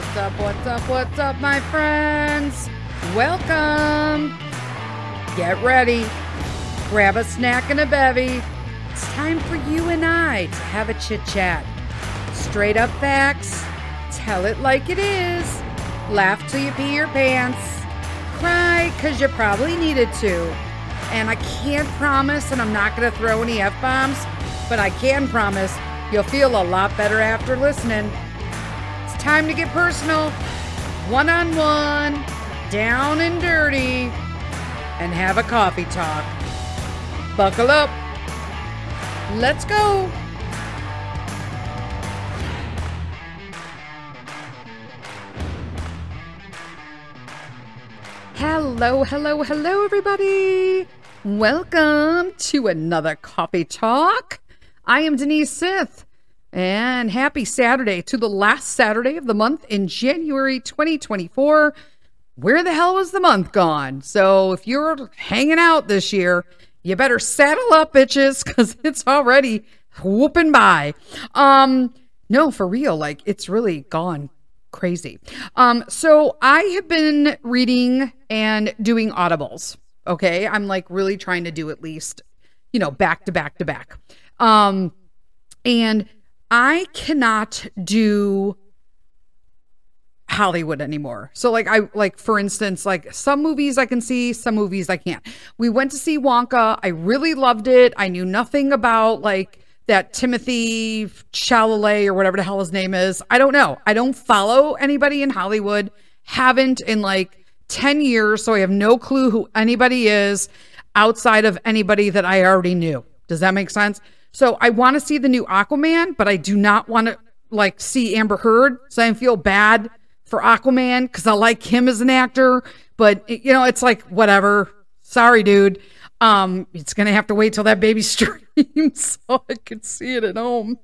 What's up, what's up, what's up, my friends? Welcome. Get ready. Grab a snack and a bevy. It's time for you and I to have a chit chat. Straight up facts. Tell it like it is. Laugh till you pee your pants. Cry because you probably needed to. And I can't promise, and I'm not going to throw any F bombs, but I can promise you'll feel a lot better after listening time to get personal, one on one, down and dirty, and have a coffee talk. Buckle up. Let's go. Hello, hello, hello, everybody. Welcome to another coffee talk. I am Denise Sith. And happy Saturday to the last Saturday of the month in January 2024. Where the hell was the month gone? So if you're hanging out this year, you better saddle up, bitches, because it's already whooping by. Um, no, for real, like it's really gone crazy. Um, so I have been reading and doing audibles. Okay. I'm like really trying to do at least, you know, back to back to back. Um, and I cannot do Hollywood anymore. So like I like for instance like some movies I can see, some movies I can't. We went to see Wonka. I really loved it. I knew nothing about like that Timothy Chalamet or whatever the hell his name is. I don't know. I don't follow anybody in Hollywood. Haven't in like 10 years, so I have no clue who anybody is outside of anybody that I already knew. Does that make sense? So I want to see the new Aquaman, but I do not want to like see Amber Heard. So I feel bad for Aquaman because I like him as an actor. But you know, it's like whatever. Sorry, dude. Um, it's gonna have to wait till that baby streams so I can see it at home.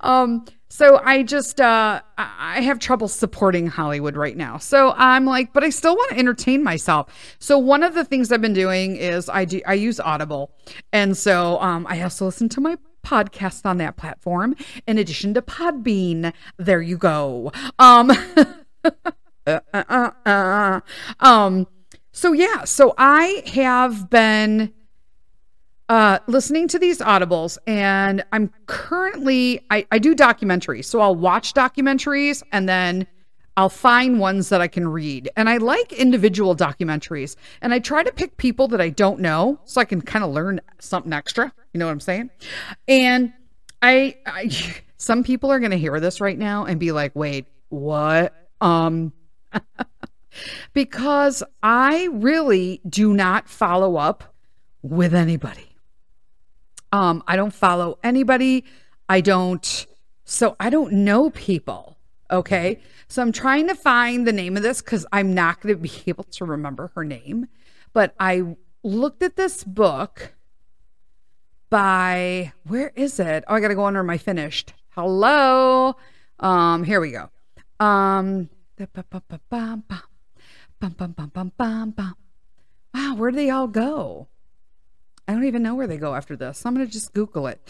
Um, so I just uh I have trouble supporting Hollywood right now. So I'm like, but I still want to entertain myself. So one of the things I've been doing is I do I use Audible. And so um I also listen to my podcast on that platform in addition to Podbean. There you go. Um uh, uh, uh, um so yeah, so I have been uh, listening to these audibles and i'm currently I, I do documentaries so i'll watch documentaries and then i'll find ones that i can read. And i like individual documentaries and i try to pick people that i don't know so i can kind of learn something extra you know what i'm saying? And i, I some people are going to hear this right now and be like wait what? Um because i really do not follow up with anybody um, I don't follow anybody. I don't, so I don't know people. Okay. So I'm trying to find the name of this because I'm not going to be able to remember her name. But I looked at this book by, where is it? Oh, I got to go under my finished. Hello. Um, here we go. Um, wow, where do they all go? I don't even know where they go after this. I'm going to just Google it.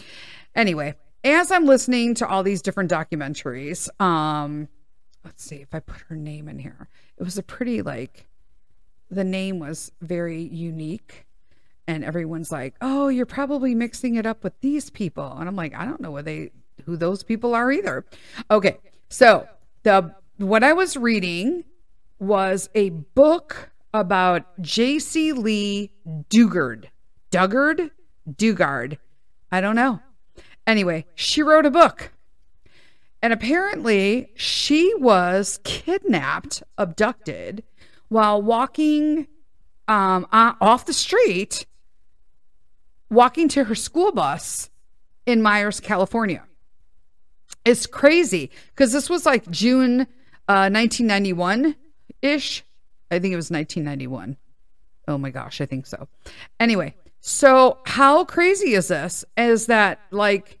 Anyway, as I'm listening to all these different documentaries, um, let's see if I put her name in here. It was a pretty like the name was very unique and everyone's like, "Oh, you're probably mixing it up with these people." And I'm like, "I don't know what they who those people are either." Okay. So, the what I was reading was a book about Jaycee Lee Dugard. Dugard? Dugard. I don't know. Anyway, she wrote a book. And apparently, she was kidnapped, abducted, while walking um, off the street, walking to her school bus in Meyers, California. It's crazy because this was like June uh, 1991 ish. I think it was 1991. Oh my gosh, I think so. Anyway, so, how crazy is this? Is that like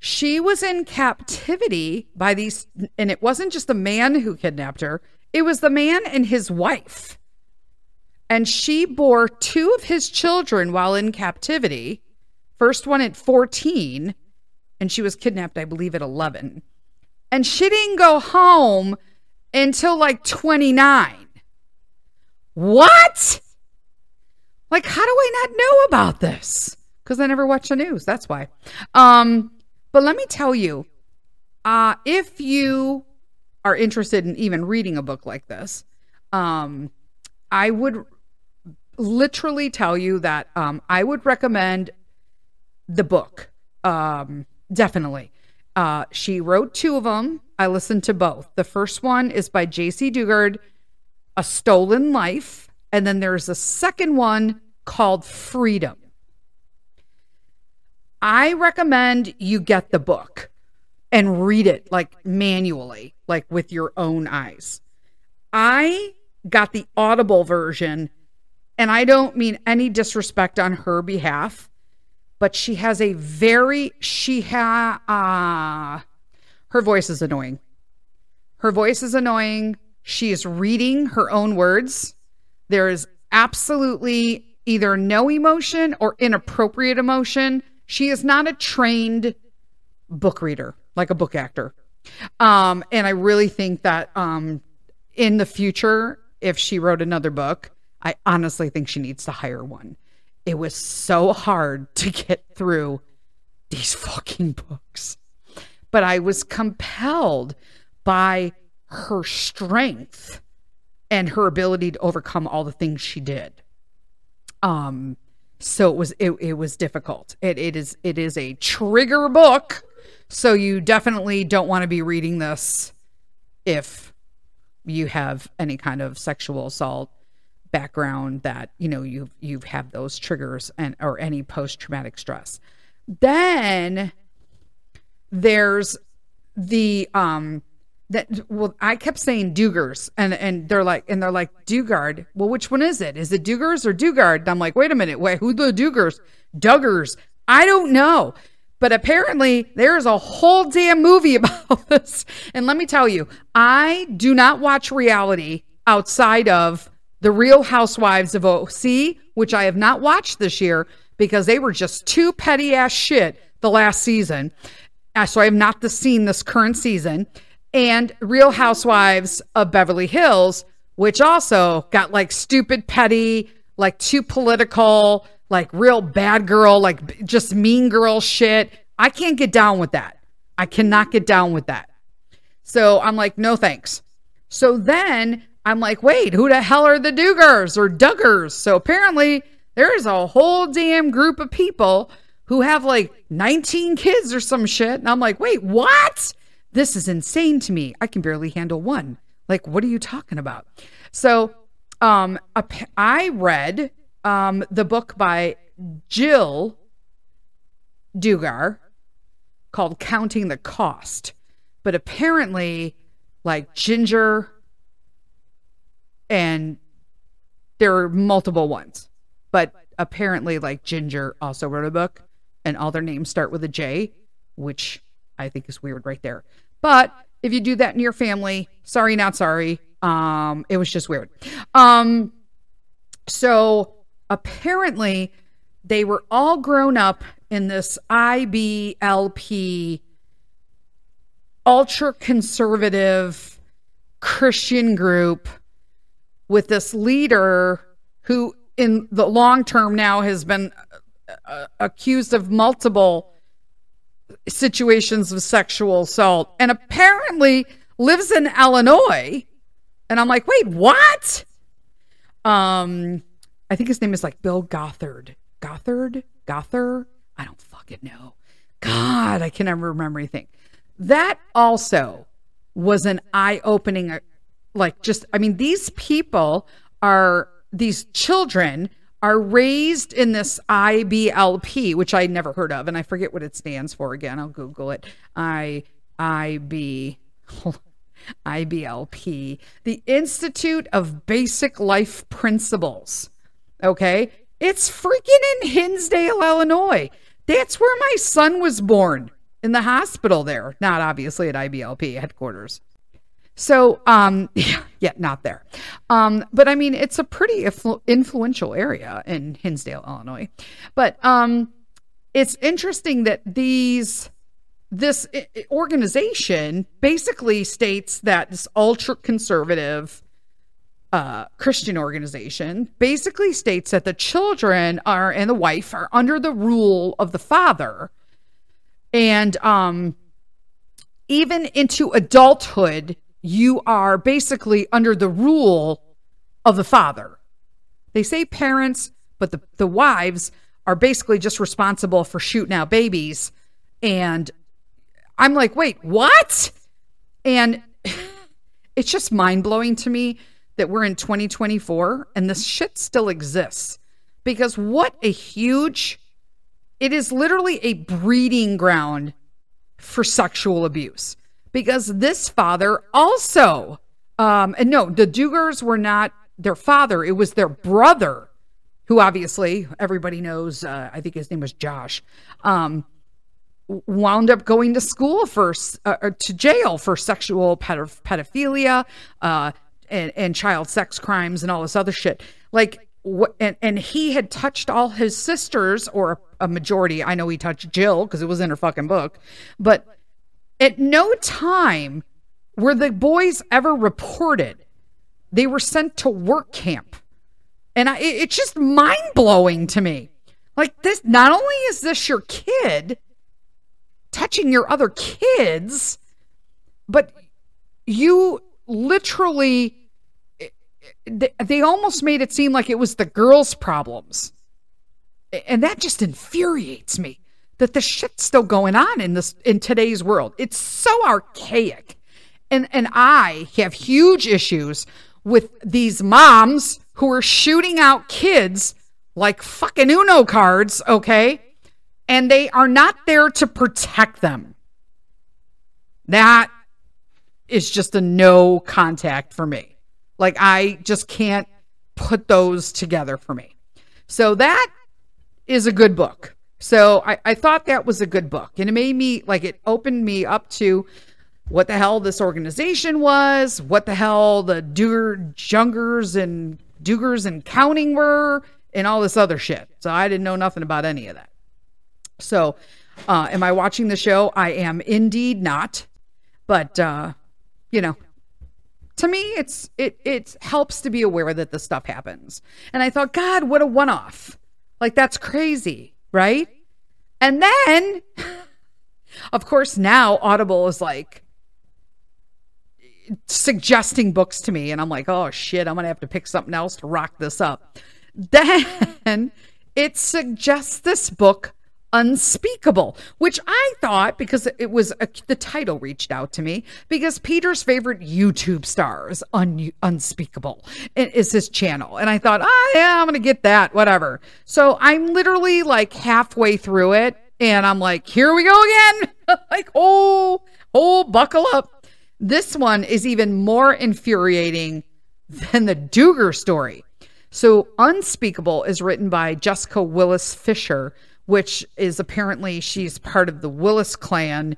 she was in captivity by these, and it wasn't just the man who kidnapped her, it was the man and his wife. And she bore two of his children while in captivity. First one at 14, and she was kidnapped, I believe, at 11. And she didn't go home until like 29. What? Like, how do I not know about this? Because I never watch the news. That's why. Um, but let me tell you, uh, if you are interested in even reading a book like this, um, I would literally tell you that um, I would recommend the book. Um, definitely. Uh, she wrote two of them. I listened to both. The first one is by Jaycee Dugard, A Stolen Life. And then there's a second one called Freedom. I recommend you get the book and read it like manually, like with your own eyes. I got the Audible version, and I don't mean any disrespect on her behalf, but she has a very, she ha, uh, her voice is annoying. Her voice is annoying. She is reading her own words. There is absolutely either no emotion or inappropriate emotion. She is not a trained book reader, like a book actor. Um, and I really think that um, in the future, if she wrote another book, I honestly think she needs to hire one. It was so hard to get through these fucking books. But I was compelled by her strength and her ability to overcome all the things she did. Um, so it was it, it was difficult. It it is it is a trigger book, so you definitely don't want to be reading this if you have any kind of sexual assault background that you know you've you have those triggers and or any post traumatic stress. Then there's the um that well i kept saying dugars and and they're like and they're like dugard. Well which one is it? Is it dugars or dugard? And i'm like wait a minute wait who the dugars? Duggars. I don't know. But apparently there's a whole damn movie about this. And let me tell you i do not watch reality outside of the real housewives of oc which i have not watched this year because they were just too petty ass shit the last season. Uh, so i have not seen this current season and Real Housewives of Beverly Hills, which also got like stupid, petty, like too political, like real bad girl, like just mean girl shit. I can't get down with that. I cannot get down with that. So I'm like, no thanks. So then I'm like, wait, who the hell are the Dugars or Duggars? So apparently there's a whole damn group of people who have like 19 kids or some shit. And I'm like, wait, what? This is insane to me. I can barely handle one. Like, what are you talking about? So, um, I read um, the book by Jill Duggar called Counting the Cost. But apparently, like Jinger, and there are multiple ones. But apparently, like Jinger also wrote a book, and all their names start with a J, which I think is weird right there. But if you do that in your family, sorry, not sorry. Um, it was just weird. Um, so apparently they were all grown up in this IBLP ultra conservative Christian group with this leader who in the long term now has been uh, accused of multiple situations of sexual assault and apparently lives in Illinois. And I'm like, wait, what? Um, I think his name is like Bill Gothard. Gothard? Gother? I don't fucking know. God, I can never remember anything. That also was an eye opening, uh, like, just, I mean, these people are, these children are raised in this IBLP, which I never heard of, and I forget what it stands for again. I'll Google it. I IB IBLP, the Institute of Basic Life Principles. Okay, it's freaking in Hinsdale, Illinois. That's where my son was born in the hospital there, not obviously at IBLP headquarters. So, um, yeah, not there. Um, but I mean, it's a pretty influ- influential area in Hinsdale, Illinois. But um, it's interesting that these this organization basically states that this ultra conservative uh, Christian organization basically states that the children are and the wife are under the rule of the father, and um, even into adulthood, you are basically under the rule of the father. They say parents, but the, the wives are basically just responsible for shooting out babies. And I'm like, wait, what? And it's just mind blowing to me that we're in 2024 and this shit still exists. Because what a huge, it is literally a breeding ground for sexual abuse. Because this father also, um, and no, the Duggars were not their father, it was their brother, who obviously everybody knows, uh, I think his name was Josh. Um, wound up going to school for uh, to jail for sexual pedophilia uh, and, and child sex crimes and all this other shit. Like, and, and he had touched all his sisters, or a majority. I know he touched Jill because it was in her fucking book. But at no time were the boys ever reported. They were sent to work camp. And I, it's just mind blowing to me. Like, this, not only is this your kid touching your other kids, but you literally they almost made it seem like it was the girls' problems. And that just infuriates me that the shit's still going on in this in today's world. It's so archaic. And and I have huge issues with these moms who are shooting out kids like fucking Uno cards, okay? And they are not there to protect them. That is just a no contact for me. Like I just can't put those together for me. So that is a good book. So I, I thought that was a good book. And it made me like it opened me up to what the hell this organization was, what the hell the Duger Jungers and Duggars and counting were, and all this other shit. So I didn't know nothing about any of that. So uh, am I watching the show? I am indeed not. But uh, you know, to me it's it it helps to be aware that this stuff happens and i thought god what a one-off like that's crazy right? And then of course now audible is like suggesting books to me and i'm like oh shit i'm gonna have to pick something else to rock this up. Then it suggests this book unspeakable which i thought because it was a, the title reached out to me because peter's favorite youtube star is un, unspeakable is his channel. And i thought oh yeah i'm gonna get that whatever. So i'm literally like halfway through it and i'm like here we go again. Like oh oh buckle up. This one is even more infuriating than the Duggar story. So unspeakable is written by jessica willis fisher which is apparently she's part of the Willis clan,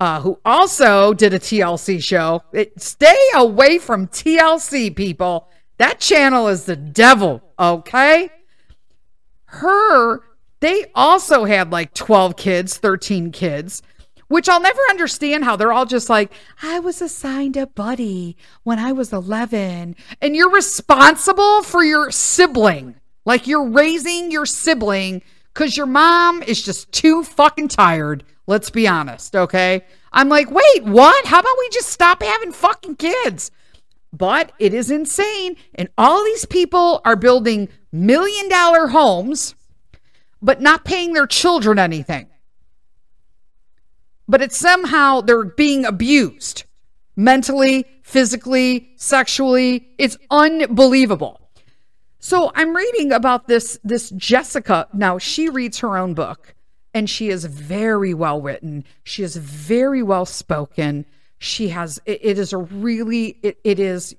uh, who also did a TLC show. It, stay away from TLC, people. That channel is the devil, okay? Her, they also had like 12 kids, 13 kids, which I'll never understand how they're all just like, I was assigned a buddy when I was 11, and you're responsible for your sibling. Like you're raising your sibling because your mom is just too fucking tired. Let's be honest, okay? I'm like, wait, what? How about we just stop having fucking kids? But it is insane. And all these people are building million dollar homes, but not paying their children anything. But it's somehow they're being abused mentally, physically, sexually. It's unbelievable. So I'm reading about this this Jessica. Now she reads her own book and she is very well written. She is very well spoken. She has it, it is a really it, it is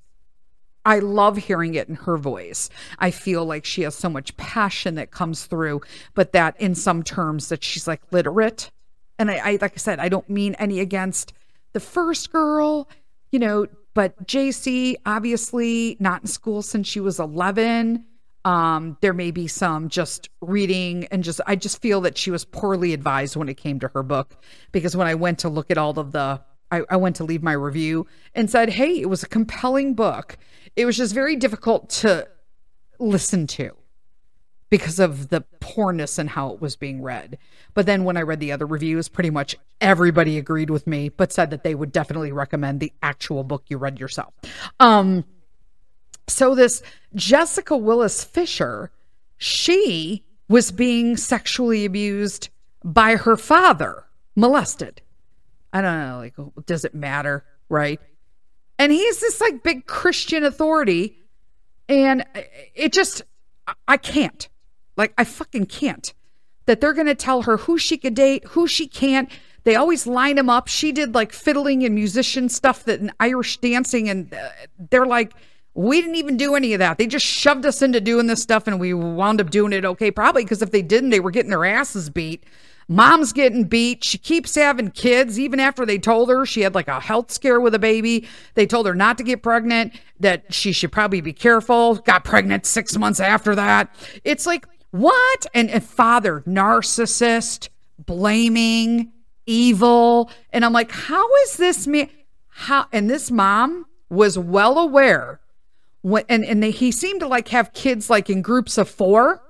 I love hearing it in her voice. I feel like she has so much passion that comes through, but that in some terms that she's like literate. And I, I like I said, I don't mean any against the first girl, you know, but Jaycee, obviously not in school since she was 11. Um, there may be some just reading and just, I just feel that she was poorly advised when it came to her book because when I went to look at all of the, I, I went to leave my review and said, hey, it was a compelling book. It was just very difficult to listen to because of the poorness and how it was being read. But then when I read the other reviews, pretty much everybody agreed with me, but said that they would definitely recommend the actual book you read yourself. Um, so this Jessica Willis Fisher, she was being sexually abused by her father, molested. I don't know, like, does it matter? Right. And he's this like big Christian authority. And it just, I can't. Like, I fucking can't. That they're going to tell her who she could date, who she can't. They always line them up. She did like fiddling and musician stuff that and Irish dancing, and uh, they're like, we didn't even do any of that. They just shoved us into doing this stuff, and we wound up doing it okay. Probably because if they didn't, they were getting their asses beat. Mom's getting beat. She keeps having kids, even after they told her she had like a health scare with a baby. They told her not to get pregnant, that she should probably be careful. Got pregnant six months after that. It's like, what? And, and father, narcissist, blaming, evil. And I'm like, how is this me? How? And this mom was well aware. When, and and they, he seemed to like have kids like in groups of four.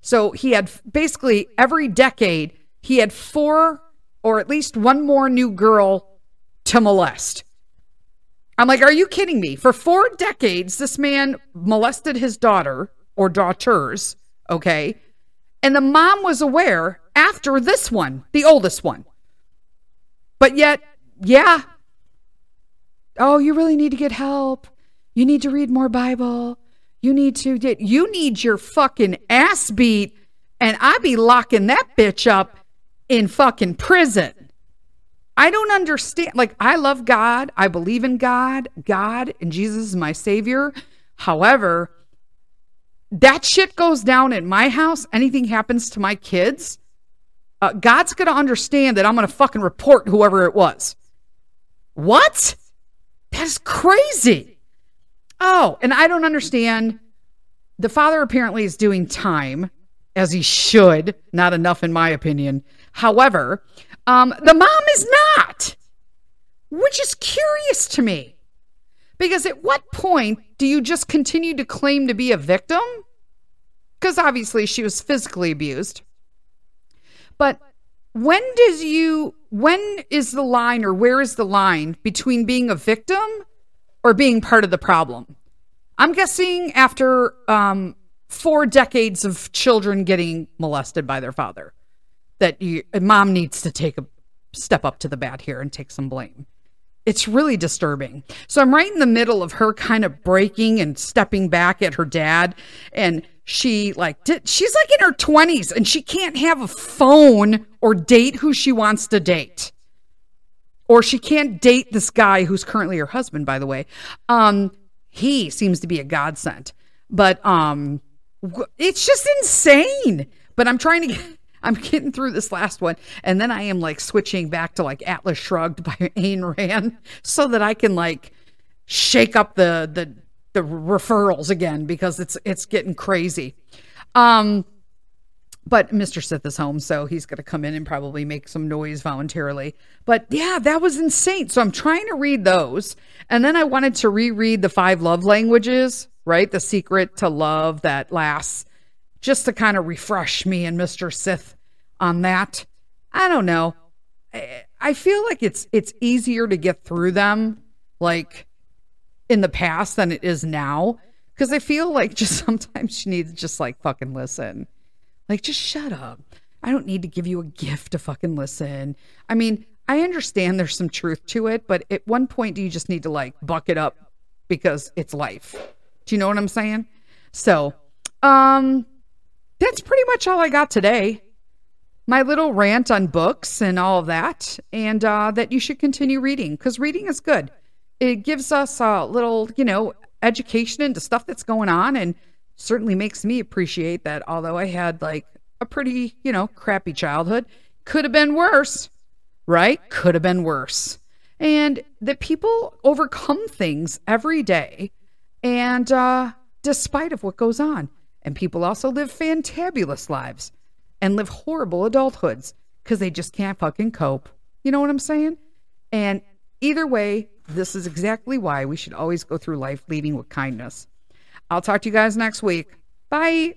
So he had basically every decade he had four or at least one more new girl to molest. I'm like, are you kidding me? For four decades, this man molested his daughter or daughters Okay. And the mom was aware after this one, the oldest one. But yet, yeah. Oh, you really need to get help. You need to read more Bible. You need to get, you need your fucking ass beat. And I be locking that bitch up in fucking prison. I don't understand. Like, I love God. I believe in God. God and Jesus is my savior. However, that shit goes down at my house, anything happens to my kids, uh, God's going to understand that I'm going to fucking report whoever it was. What? That's crazy. Oh, and I don't understand. The father apparently is doing time, as he should. Not enough, in my opinion. However, um, the mom is not, which is curious to me. Because at what point do you just continue to claim to be a victim? Because obviously she was physically abused. But when does you when is the line or where is the line between being a victim or being part of the problem? I'm guessing after um, four decades of children getting molested by their father, that you, mom needs to take a step up to the bat here and take some blame. It's really disturbing. So I'm right in the middle of her kind of breaking and stepping back at her dad. And she like did, she's like in her 20s and she can't have a phone or date who she wants to date. Or she can't date this guy who's currently her husband, by the way. Um, he seems to be a godsend. But um it's just insane. But I'm trying to get I'm getting through this last one, and then I am like switching back to like Atlas Shrugged by Ayn Rand, so that I can like shake up the the the referrals again because it's it's getting crazy. Um, but Mr. Sith is home, so he's going to come in and probably make some noise voluntarily. But yeah, that was insane. So I'm trying to read those, and then I wanted to reread the five love languages, right? The secret to love that lasts just to kind of refresh me and Mr. Sith on that. I don't know. I feel like it's it's easier to get through them like in the past than it is now because I feel like just sometimes you need to just like fucking listen. Like just shut up. I don't need to give you a gift to fucking listen. I mean, I understand there's some truth to it, but at one point do you just need to like buck it up because it's life. Do you know what I'm saying? So, um that's pretty much all I got today. My little rant on books and all of that, and uh, that you should continue reading because reading is good. It gives us a little, you know, education into stuff that's going on, and certainly makes me appreciate that. Although I had like a pretty, you know, crappy childhood, could have been worse, right? Could have been worse. And that people overcome things every day, and uh, despite of what goes on And people also live fantabulous lives and live horrible adulthoods because they just can't fucking cope. You know what I'm saying? And either way, this is exactly why we should always go through life leading with kindness. I'll talk to you guys next week. Bye.